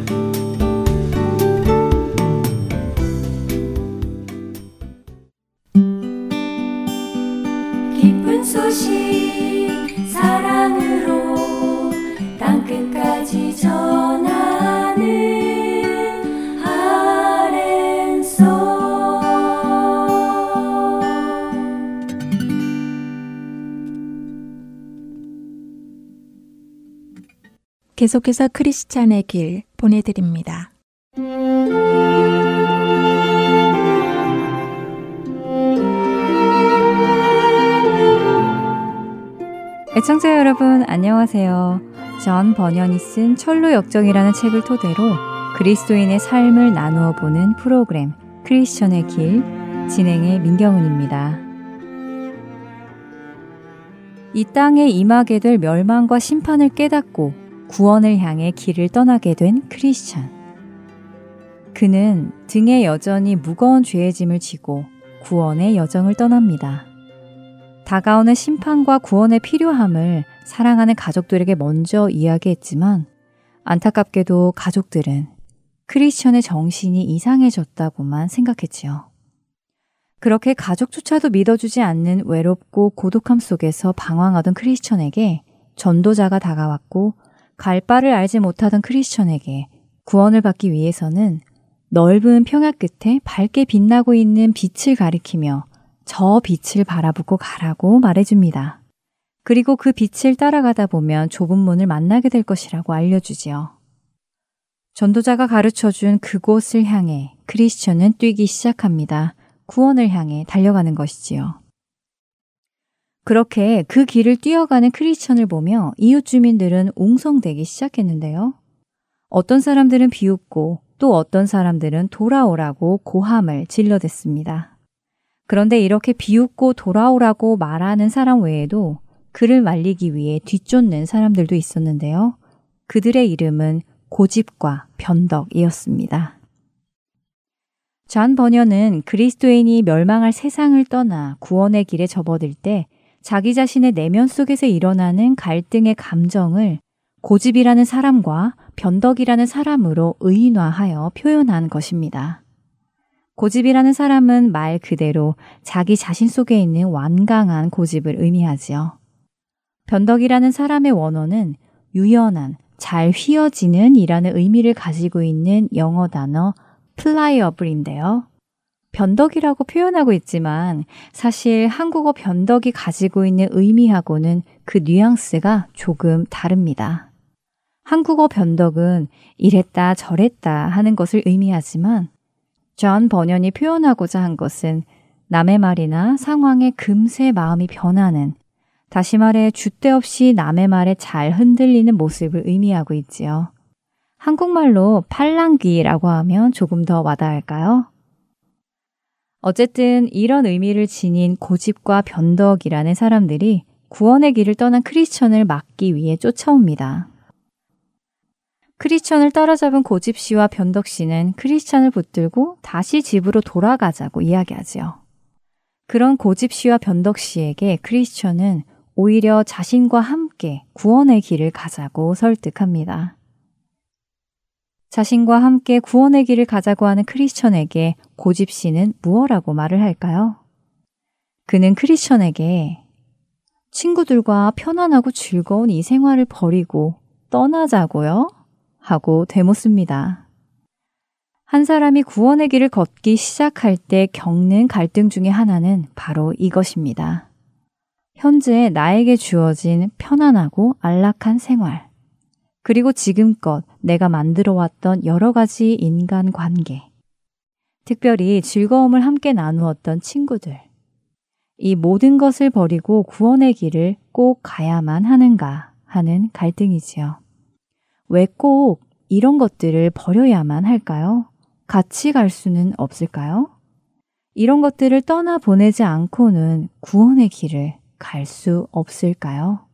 계속해서 크리스찬의 길 보내드립니다. 애청자 여러분 안녕하세요. 전 번연이 쓴 철로 역정이라는 책을 토대로 그리스도인의 삶을 나누어 보는 프로그램 크리스천의 길 진행의 민경훈입니다. 이 땅에 임하게 될 멸망과 심판을 깨닫고 구원을 향해 길을 떠나게 된 크리스천. 그는 등에 여전히 무거운 죄의 짐을 지고 구원의 여정을 떠납니다. 다가오는 심판과 구원의 필요함을 사랑하는 가족들에게 먼저 이야기했지만 안타깝게도 가족들은 크리스천의 정신이 이상해졌다고만 생각했지요. 그렇게 가족조차도 믿어주지 않는 외롭고 고독함 속에서 방황하던 크리스천에게 전도자가 다가왔고 갈 바를 알지 못하던 크리스천에게 구원을 받기 위해서는 넓은 평야 끝에 밝게 빛나고 있는 빛을 가리키며 저 빛을 바라보고 가라고 말해줍니다. 그리고 그 빛을 따라가다 보면 좁은 문을 만나게 될 것이라고 알려주지요. 전도자가 가르쳐 준 그곳을 향해 크리스천은 뛰기 시작합니다. 구원을 향해 달려가는 것이지요. 그렇게 그 길을 뛰어가는 크리스천을 보며 이웃 주민들은 웅성대기 시작했는데요. 어떤 사람들은 비웃고 또 어떤 사람들은 돌아오라고 고함을 질러댔습니다. 그런데 이렇게 비웃고 돌아오라고 말하는 사람 외에도 그를 말리기 위해 뒤쫓는 사람들도 있었는데요. 그들의 이름은 고집과 변덕이었습니다. 잔 버녀는 그리스도인이 멸망할 세상을 떠나 구원의 길에 접어들 때 자기 자신의 내면 속에서 일어나는 갈등의 감정을 고집이라는 사람과 변덕이라는 사람으로 의인화하여 표현한 것입니다. 고집이라는 사람은 말 그대로 자기 자신 속에 있는 완강한 고집을 의미하지요. 변덕이라는 사람의 원어는 유연한, 잘 휘어지는 이라는 의미를 가지고 있는 영어 단어 pliable인데요. 변덕이라고 표현하고 있지만 사실 한국어 변덕이 가지고 있는 의미하고는 그 뉘앙스가 조금 다릅니다. 한국어 변덕은 이랬다 저랬다 하는 것을 의미하지만 존 번연이 표현하고자 한 것은 남의 말이나 상황에 금세 마음이 변하는 다시 말해 줏대 없이 남의 말에 잘 흔들리는 모습을 의미하고 있지요. 한국말로 팔랑귀라고 하면 조금 더 와닿을까요? 어쨌든 이런 의미를 지닌 고집과 변덕이라는 사람들이 구원의 길을 떠난 크리스천을 막기 위해 쫓아옵니다. 크리스천을 따라잡은 고집 씨와 변덕 씨는 크리스천을 붙들고 다시 집으로 돌아가자고 이야기하지요. 그런 고집 씨와 변덕 씨에게 크리스천은 오히려 자신과 함께 구원의 길을 가자고 설득합니다. 자신과 함께 구원의 길을 가자고 하는 크리스천에게 고집 씨는 무엇라고 말을 할까요? 그는 크리스천에게 친구들과 편안하고 즐거운 이 생활을 버리고 떠나자고요? 하고 되묻습니다. 한 사람이 구원의 길을 걷기 시작할 때 겪는 갈등 중의 하나는 바로 이것입니다. 현재 나에게 주어진 편안하고 안락한 생활, 그리고 지금껏 내가 만들어 왔던 여러 가지 인간 관계, 특별히 즐거움을 함께 나누었던 친구들, 이 모든 것을 버리고 구원의 길을 꼭 가야만 하는가 하는 갈등이지요. 왜 꼭 이런 것들을 버려야만 할까요? 같이 갈 수는 없을까요? 이런 것들을 떠나 보내지 않고는 구원의 길을 갈 수 없을까요?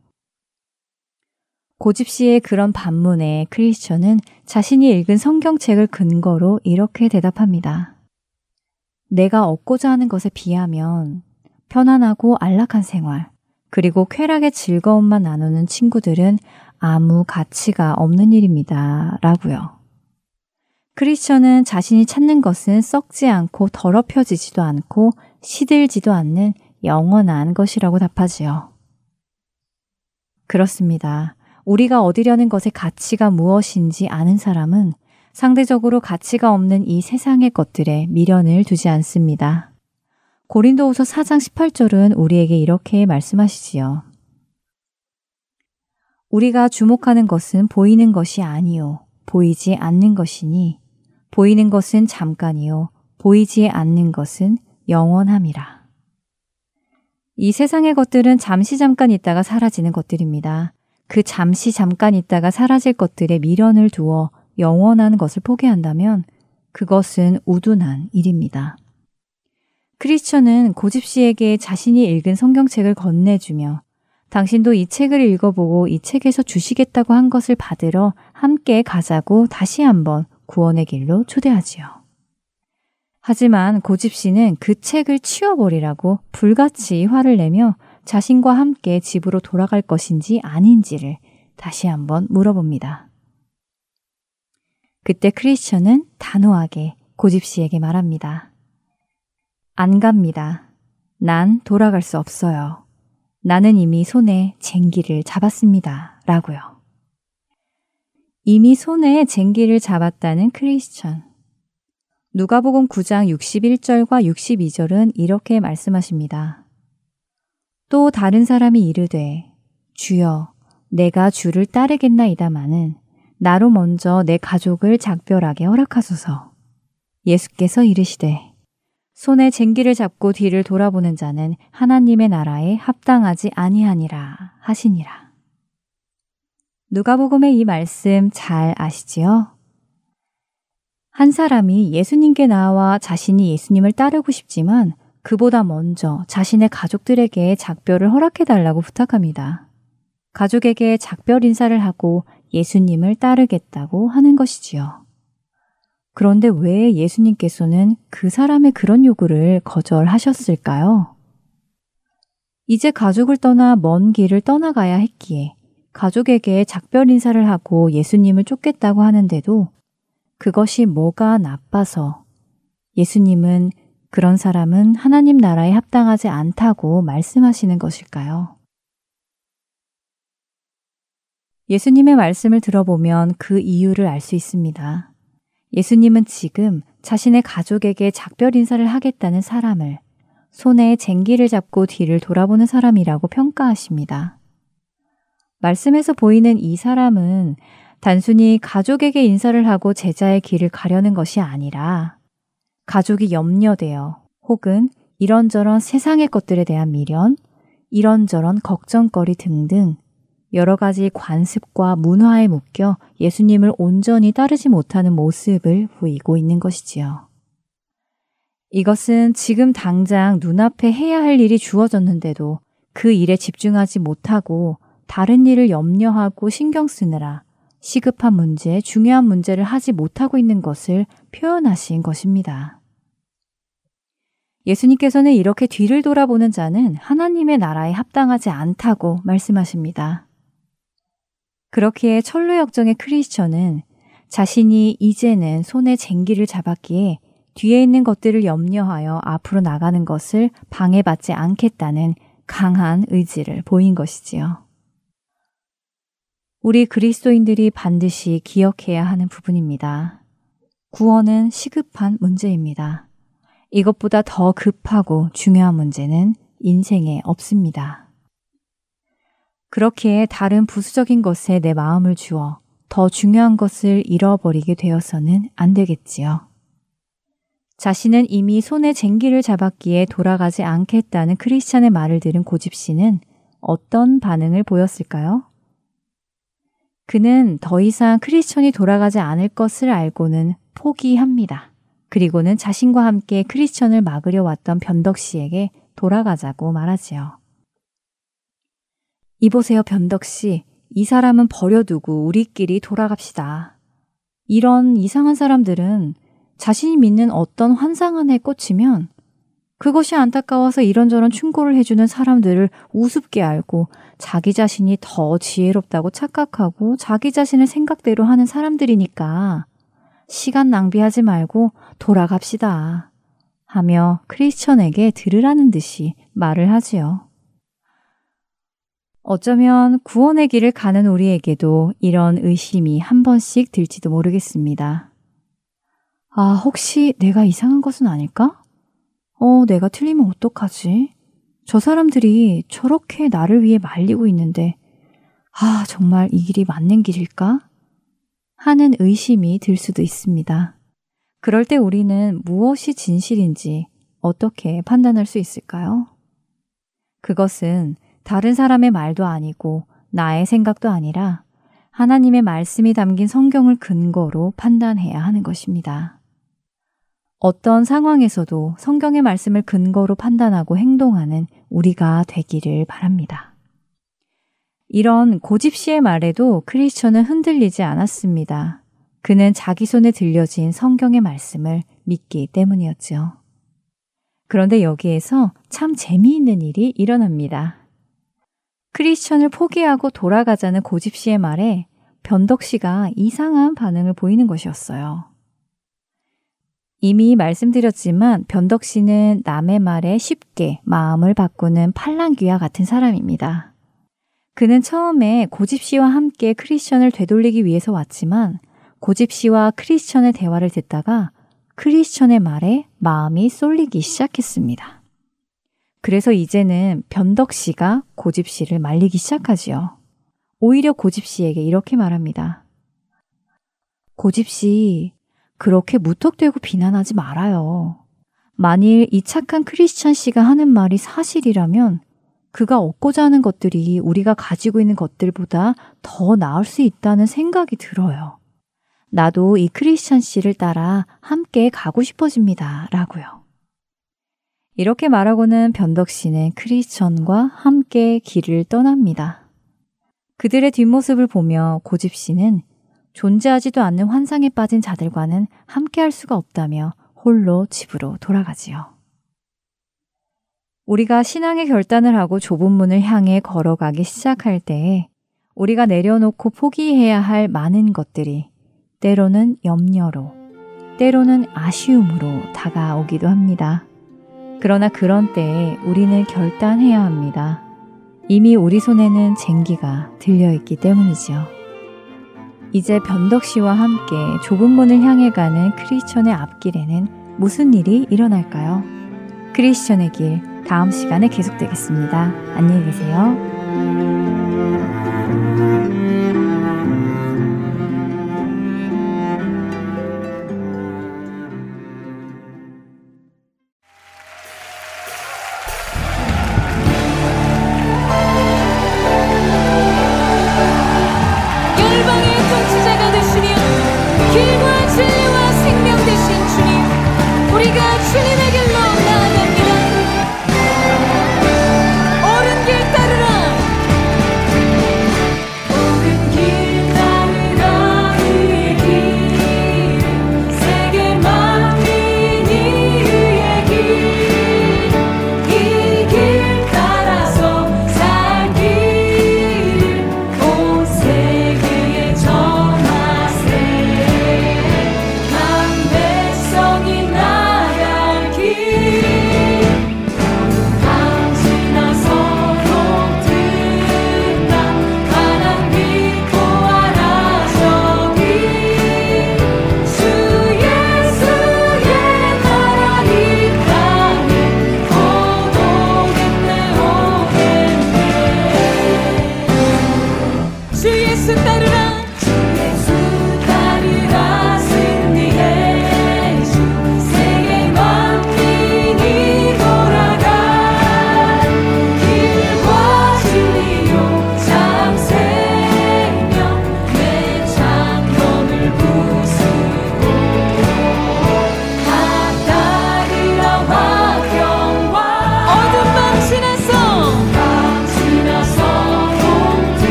고집 씨의 그런 반문에 크리스천은 자신이 읽은 성경책을 근거로 이렇게 대답합니다. 내가 얻고자 하는 것에 비하면 편안하고 안락한 생활, 그리고 쾌락의 즐거움만 나누는 친구들은 아무 가치가 없는 일입니다. 라고요. 크리스천은 자신이 찾는 것은 썩지 않고 더럽혀지지도 않고 시들지도 않는 영원한 것이라고 답하지요. 그렇습니다. 우리가 얻으려는 것의 가치가 무엇인지 아는 사람은 상대적으로 가치가 없는 이 세상의 것들에 미련을 두지 않습니다. 고린도후서 4장 18절은 우리에게 이렇게 말씀하시지요. 우리가 주목하는 것은 보이는 것이 아니요 보이지 않는 것이니 보이는 것은 잠깐이요 보이지 않는 것은 영원함이라. 이 세상의 것들은 잠시 잠깐 있다가 사라지는 것들입니다. 그 잠시 잠깐 있다가 사라질 것들에 미련을 두어 영원한 것을 포기한다면 그것은 우둔한 일입니다. 크리스천은 고집 씨에게 자신이 읽은 성경책을 건네주며 당신도 이 책을 읽어보고 이 책에서 주시겠다고 한 것을 받으러 함께 가자고 다시 한번 구원의 길로 초대하지요. 하지만 고집 씨는 그 책을 치워버리라고 불같이 화를 내며 자신과 함께 집으로 돌아갈 것인지 아닌지를 다시 한번 물어봅니다. 그때 크리스천은 단호하게 고집 씨에게 말합니다. 안 갑니다. 난 돌아갈 수 없어요. 나는 이미 손에 쟁기를 잡았습니다. 라고요. 이미 손에 쟁기를 잡았다는 크리스천. 누가복음 9장 61절과 62절은 이렇게 말씀하십니다. 또 다른 사람이 이르되 주여 내가 주를 따르겠나이다마는 나로 먼저 내 가족을 작별하게 허락하소서. 예수께서 이르시되 손에 쟁기를 잡고 뒤를 돌아보는 자는 하나님의 나라에 합당하지 아니하니라 하시니라. 누가복음의 이 말씀 잘 아시지요? 한 사람이 예수님께 나와 자신이 예수님을 따르고 싶지만 그보다 먼저 자신의 가족들에게 작별을 허락해 달라고 부탁합니다. 가족에게 작별 인사를 하고 예수님을 따르겠다고 하는 것이지요. 그런데 왜 예수님께서는 그 사람의 그런 요구를 거절하셨을까요? 이제 가족을 떠나 먼 길을 떠나가야 했기에 가족에게 작별 인사를 하고 예수님을 쫓겠다고 하는데도 그것이 뭐가 나빠서 예수님은 그런 사람은 하나님 나라에 합당하지 않다고 말씀하시는 것일까요? 예수님의 말씀을 들어보면 그 이유를 알 수 있습니다. 예수님은 지금 자신의 가족에게 작별 인사를 하겠다는 사람을 손에 쟁기를 잡고 뒤를 돌아보는 사람이라고 평가하십니다. 말씀에서 보이는 이 사람은 단순히 가족에게 인사를 하고 제자의 길을 가려는 것이 아니라 가족이 염려되어 혹은 이런저런 세상의 것들에 대한 미련, 이런저런 걱정거리 등등 여러 가지 관습과 문화에 묶여 예수님을 온전히 따르지 못하는 모습을 보이고 있는 것이지요. 이것은 지금 당장 눈앞에 해야 할 일이 주어졌는데도 그 일에 집중하지 못하고 다른 일을 염려하고 신경 쓰느라 시급한 문제, 중요한 문제를 하지 못하고 있는 것을 표현하신 것입니다. 예수님께서는 이렇게 뒤를 돌아보는 자는 하나님의 나라에 합당하지 않다고 말씀하십니다. 그렇기에 철로 역정의 크리스천은 자신이 이제는 손에 쟁기를 잡았기에 뒤에 있는 것들을 염려하여 앞으로 나가는 것을 방해받지 않겠다는 강한 의지를 보인 것이지요. 우리 그리스도인들이 반드시 기억해야 하는 부분입니다. 구원은 시급한 문제입니다. 이것보다 더 급하고 중요한 문제는 인생에 없습니다. 그렇기에 다른 부수적인 것에 내 마음을 주어 더 중요한 것을 잃어버리게 되어서는 안 되겠지요. 자신은 이미 손에 쟁기를 잡았기에 돌아가지 않겠다는 크리스찬의 말을 들은 고집 씨는 어떤 반응을 보였을까요? 그는 더 이상 크리스천이 돌아가지 않을 것을 알고는 포기합니다. 그리고는 자신과 함께 크리스천을 막으려 왔던 변덕 씨에게 돌아가자고 말하지요. 이보세요, 변덕 씨. 이 사람은 버려두고 우리끼리 돌아갑시다. 이런 이상한 사람들은 자신이 믿는 어떤 환상 안에 꽂히면 그것이 안타까워서 이런저런 충고를 해주는 사람들을 우습게 알고 자기 자신이 더 지혜롭다고 착각하고 자기 자신을 생각대로 하는 사람들이니까 시간 낭비하지 말고 돌아갑시다. 하며 크리스천에게 들으라는 듯이 말을 하지요. 어쩌면 구원의 길을 가는 우리에게도 이런 의심이 한 번씩 들지도 모르겠습니다. 아, 혹시 내가 이상한 것은 아닐까? 어, 내가 틀리면 어떡하지? 저 사람들이 저렇게 나를 위해 말리고 있는데, 아, 정말 이 길이 맞는 길일까? 하는 의심이 들 수도 있습니다. 그럴 때 우리는 무엇이 진실인지 어떻게 판단할 수 있을까요? 그것은 다른 사람의 말도 아니고 나의 생각도 아니라 하나님의 말씀이 담긴 성경을 근거로 판단해야 하는 것입니다. 어떤 상황에서도 성경의 말씀을 근거로 판단하고 행동하는 우리가 되기를 바랍니다. 이런 고집 씨의 말에도 크리스천은 흔들리지 않았습니다. 그는 자기 손에 들려진 성경의 말씀을 믿기 때문이었죠. 그런데 여기에서 참 재미있는 일이 일어납니다. 크리스천을 포기하고 돌아가자는 고집 씨의 말에 변덕 씨가 이상한 반응을 보이는 것이었어요. 이미 말씀드렸지만 변덕 씨는 남의 말에 쉽게 마음을 바꾸는 팔랑귀와 같은 사람입니다. 그는 처음에 고집 씨와 함께 크리스천을 되돌리기 위해서 왔지만 고집 씨와 크리스천의 대화를 듣다가 크리스천의 말에 마음이 쏠리기 시작했습니다. 그래서 이제는 변덕 씨가 고집 씨를 말리기 시작하지요. 오히려 고집 씨에게 이렇게 말합니다. 고집 씨, 그렇게 무턱대고 비난하지 말아요. 만일 이 착한 크리스찬 씨가 하는 말이 사실이라면 그가 얻고자 하는 것들이 우리가 가지고 있는 것들보다 더 나을 수 있다는 생각이 들어요. 나도 이 크리스찬 씨를 따라 함께 가고 싶어집니다. 라고요. 이렇게 말하고는 변덕 씨는 크리스천과 함께 길을 떠납니다. 그들의 뒷모습을 보며 고집 씨는 존재하지도 않는 환상에 빠진 자들과는 함께 할 수가 없다며 홀로 집으로 돌아가지요. 우리가 신앙의 결단을 하고 좁은 문을 향해 걸어가기 시작할 때에 우리가 내려놓고 포기해야 할 많은 것들이 때로는 염려로, 때로는 아쉬움으로 다가오기도 합니다. 그러나 그런 때에 우리는 결단해야 합니다. 이미 우리 손에는 쟁기가 들려있기 때문이지요. 이제 변덕 씨와 함께 좁은 문을 향해 가는 크리스천의 앞길에는 무슨 일이 일어날까요? 크리스천의 길 다음 시간에 계속되겠습니다. 안녕히 계세요.